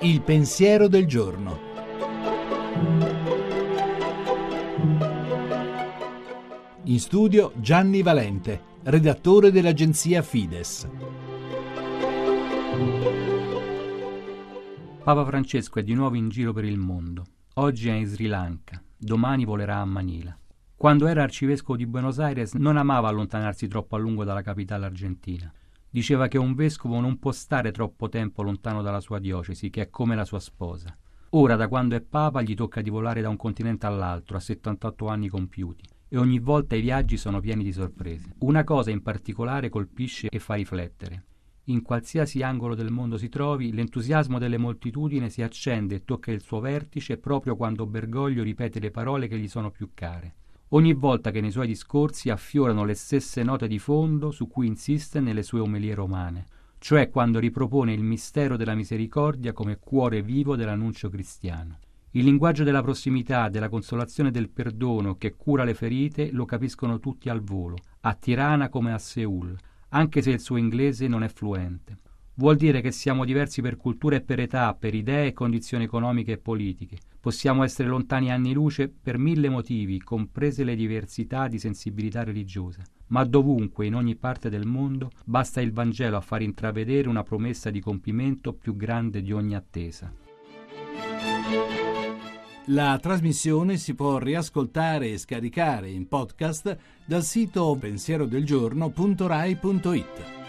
Il pensiero del giorno. In studio Gianni Valente, redattore dell'agenzia Fides. Papa Francesco è di nuovo in giro per il mondo. Oggi è in Sri Lanka, domani volerà a Manila. Quando era arcivescovo di Buenos Aires non amava allontanarsi troppo a lungo dalla capitale argentina. Diceva che un vescovo non può stare troppo tempo lontano dalla sua diocesi, che è come la sua sposa. Ora, da quando è papa, gli tocca di volare da un continente all'altro, a 78 anni compiuti, e ogni volta i viaggi sono pieni di sorprese. Una cosa in particolare colpisce e fa riflettere. In qualsiasi angolo del mondo si trovi, l'entusiasmo delle moltitudini si accende e tocca il suo vertice proprio quando Bergoglio ripete le parole che gli sono più care ogni volta che nei suoi discorsi affiorano le stesse note di fondo su cui insiste nelle sue omelie romane, cioè quando ripropone il mistero della misericordia come cuore vivo dell'annuncio cristiano. Il linguaggio della prossimità, della consolazione del perdono che cura le ferite lo capiscono tutti al volo, a Tirana come a Seul, anche se il suo inglese non è fluente. Vuol dire che siamo diversi per cultura e per età, per idee e condizioni economiche e politiche. Possiamo essere lontani anni luce per mille motivi, comprese le diversità di sensibilità religiosa. Ma dovunque, in ogni parte del mondo, basta il Vangelo a far intravedere una promessa di compimento più grande di ogni attesa. La trasmissione si può riascoltare e scaricare in podcast dal sito pensierodelgiorno.rai.it.